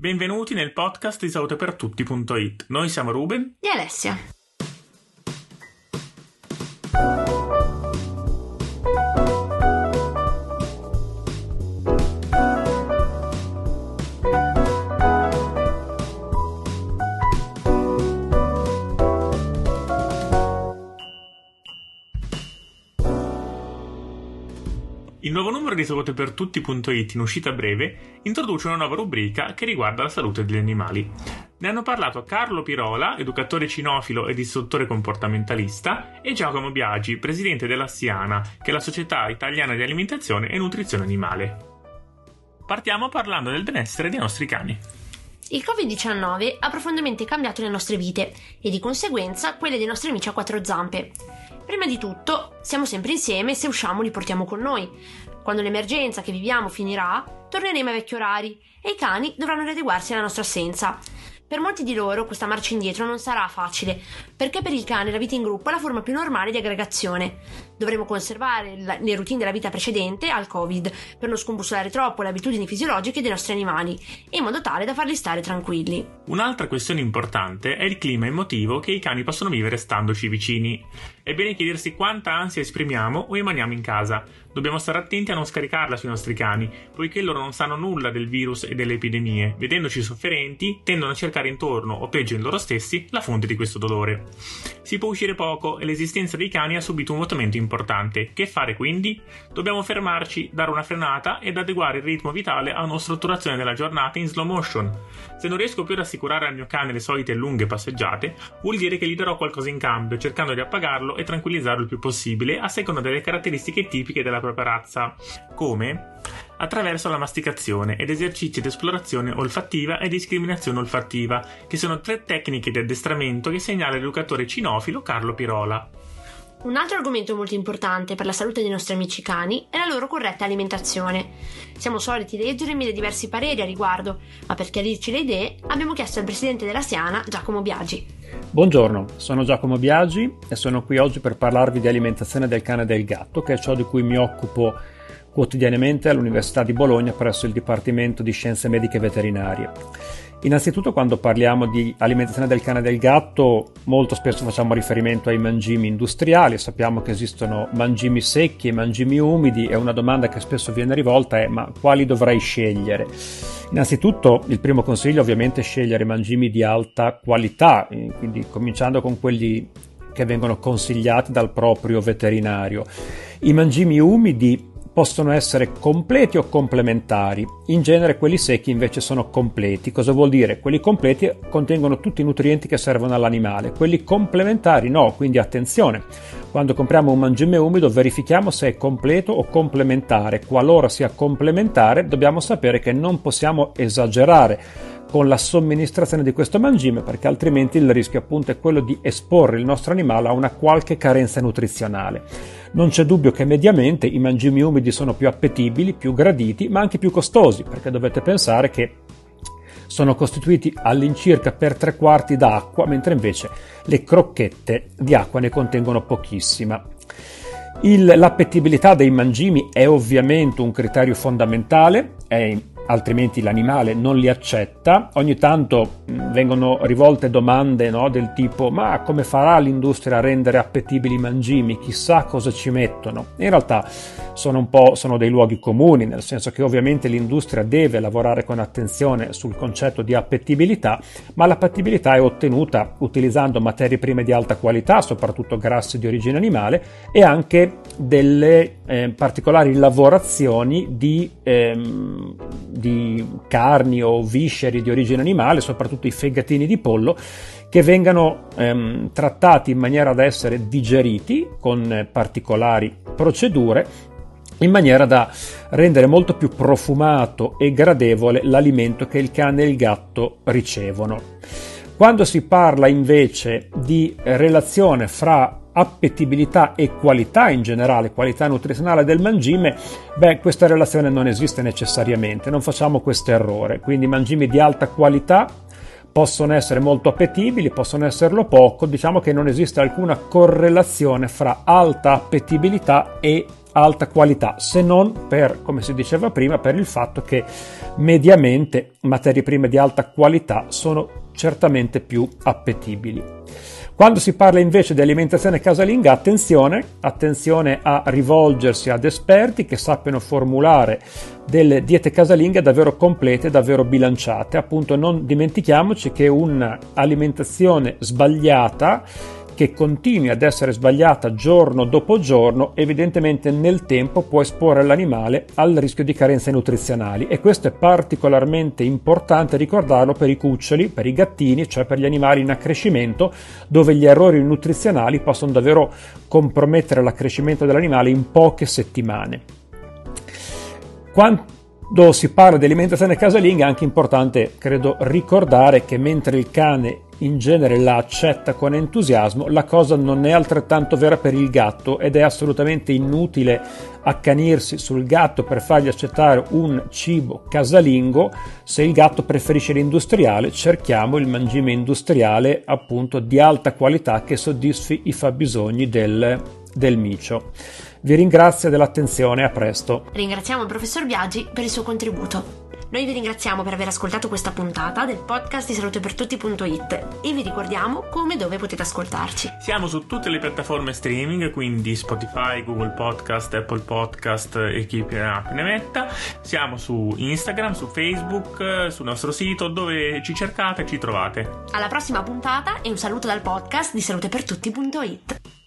Benvenuti nel podcast di salutepertutti.it. Noi siamo Ruben e Alessia. Il nuovo numero di salutepertutti.it in uscita breve introduce una nuova rubrica che riguarda la salute degli animali. Ne hanno parlato Carlo Pirola, educatore cinofilo ed istruttore comportamentalista, e Giacomo Biagi, presidente della Siana, che è la società italiana di alimentazione e nutrizione animale. Partiamo parlando del benessere dei nostri cani. Il Covid-19 ha profondamente cambiato le nostre vite e di conseguenza quelle dei nostri amici a quattro zampe. Prima di tutto, siamo sempre insieme e se usciamo li portiamo con noi. Quando l'emergenza che viviamo finirà, torneremo ai vecchi orari e i cani dovranno adeguarsi alla nostra assenza. Per molti di loro questa marcia indietro non sarà facile, perché per il cane la vita in gruppo è la forma più normale di aggregazione. Dovremo conservare le routine della vita precedente al Covid, per non scombussolare troppo le abitudini fisiologiche dei nostri animali, in modo tale da farli stare tranquilli. Un'altra questione importante è il clima emotivo che i cani possono vivere standoci vicini. È bene chiedersi quanta ansia esprimiamo o emaniamo in casa. Dobbiamo stare attenti a non scaricarla sui nostri cani, poiché loro non sanno nulla del virus e delle epidemie. Vedendoci sofferenti, tendono a cercare intorno, o peggio in loro stessi, la fonte di questo dolore. Si può uscire poco e l'esistenza dei cani ha subito un mutamento importante. Che fare quindi? Dobbiamo fermarci, dare una frenata ed adeguare il ritmo vitale a una strutturazione della giornata in slow motion. Se non riesco più ad assicurare al mio cane le solite lunghe passeggiate, vuol dire che gli darò qualcosa in cambio, cercando di appagarlo e tranquillizzarlo il più possibile a seconda delle caratteristiche tipiche della propria razza, come attraverso la masticazione ed esercizi di esplorazione olfattiva e discriminazione olfattiva, che sono tre tecniche di addestramento che segnala l'educatore cinofilo Carlo Pirola. Un altro argomento molto importante per la salute dei nostri amici cani è la loro corretta alimentazione. Siamo soliti leggermi dei diversi pareri a riguardo, ma per chiarirci le idee abbiamo chiesto al presidente della Siana, Giacomo Biagi. Buongiorno, sono Giacomo Biagi e sono qui oggi per parlarvi di alimentazione del cane e del gatto, che è ciò di cui mi occupo quotidianamente all'Università di Bologna presso il Dipartimento di Scienze Mediche Veterinarie. Innanzitutto quando parliamo di alimentazione del cane e del gatto molto spesso facciamo riferimento ai mangimi industriali, sappiamo che esistono mangimi secchi e mangimi umidi e una domanda che spesso viene rivolta è ma quali dovrei scegliere? Innanzitutto il primo consiglio ovviamente è scegliere mangimi di alta qualità, eh, quindi cominciando con quelli che vengono consigliati dal proprio veterinario. I mangimi umidi possono essere completi o complementari. In genere quelli secchi invece sono completi. Cosa vuol dire? Quelli completi contengono tutti i nutrienti che servono all'animale, quelli complementari no, quindi attenzione. Quando compriamo un mangime umido verifichiamo se è completo o complementare. Qualora sia complementare dobbiamo sapere che non possiamo esagerare con la somministrazione di questo mangime perché altrimenti il rischio appunto è quello di esporre il nostro animale a una qualche carenza nutrizionale. Non c'è dubbio che mediamente i mangimi umidi sono più appetibili, più graditi, ma anche più costosi, perché dovete pensare che sono costituiti all'incirca per tre quarti d'acqua, mentre invece le crocchette di acqua ne contengono pochissima. Il, l'appetibilità dei mangimi è ovviamente un criterio fondamentale, è altrimenti l'animale non li accetta. Ogni tanto mm, vengono rivolte domande no, del tipo ma come farà l'industria a rendere appetibili i mangimi? Chissà cosa ci mettono. In realtà sono un po' sono dei luoghi comuni, nel senso che ovviamente l'industria deve lavorare con attenzione sul concetto di appetibilità, ma l'appetibilità è ottenuta utilizzando materie prime di alta qualità, soprattutto grassi di origine animale, e anche delle eh, particolari lavorazioni di, ehm, di carni o visceri di origine animale, soprattutto i fegatini di pollo, che vengano ehm, trattati in maniera da essere digeriti con particolari procedure in maniera da rendere molto più profumato e gradevole l'alimento che il cane e il gatto ricevono. Quando si parla invece di relazione fra appetibilità e qualità in generale, qualità nutrizionale del mangime, beh, questa relazione non esiste necessariamente, non facciamo questo errore. Quindi mangimi di alta qualità possono essere molto appetibili, possono esserlo poco, diciamo che non esiste alcuna correlazione fra alta appetibilità e alta qualità, se non per, come si diceva prima, per il fatto che mediamente materie prime di alta qualità sono certamente più appetibili. Quando si parla invece di alimentazione casalinga, attenzione, attenzione a rivolgersi ad esperti che sappiano formulare delle diete casalinghe davvero complete, davvero bilanciate. Appunto, non dimentichiamoci che un'alimentazione sbagliata che continui ad essere sbagliata giorno dopo giorno, evidentemente nel tempo può esporre l'animale al rischio di carenze nutrizionali e questo è particolarmente importante ricordarlo per i cuccioli, per i gattini, cioè per gli animali in accrescimento, dove gli errori nutrizionali possono davvero compromettere l'accrescimento dell'animale in poche settimane. Quando si parla di alimentazione casalinga è anche importante, credo, ricordare che mentre il cane in genere la accetta con entusiasmo, la cosa non è altrettanto vera per il gatto ed è assolutamente inutile accanirsi sul gatto per fargli accettare un cibo casalingo. Se il gatto preferisce l'industriale, cerchiamo il mangime industriale appunto di alta qualità che soddisfi i fabbisogni del, del micio. Vi ringrazio dell'attenzione, a presto. Ringraziamo il professor Biagi per il suo contributo. Noi vi ringraziamo per aver ascoltato questa puntata del podcast di salutepertutti.it e vi ricordiamo come e dove potete ascoltarci. Siamo su tutte le piattaforme streaming, quindi Spotify, Google Podcast, Apple Podcast e chi più ne metta. Siamo su Instagram, su Facebook, sul nostro sito, dove ci cercate ci trovate. Alla prossima puntata e un saluto dal podcast di salutepertutti.it.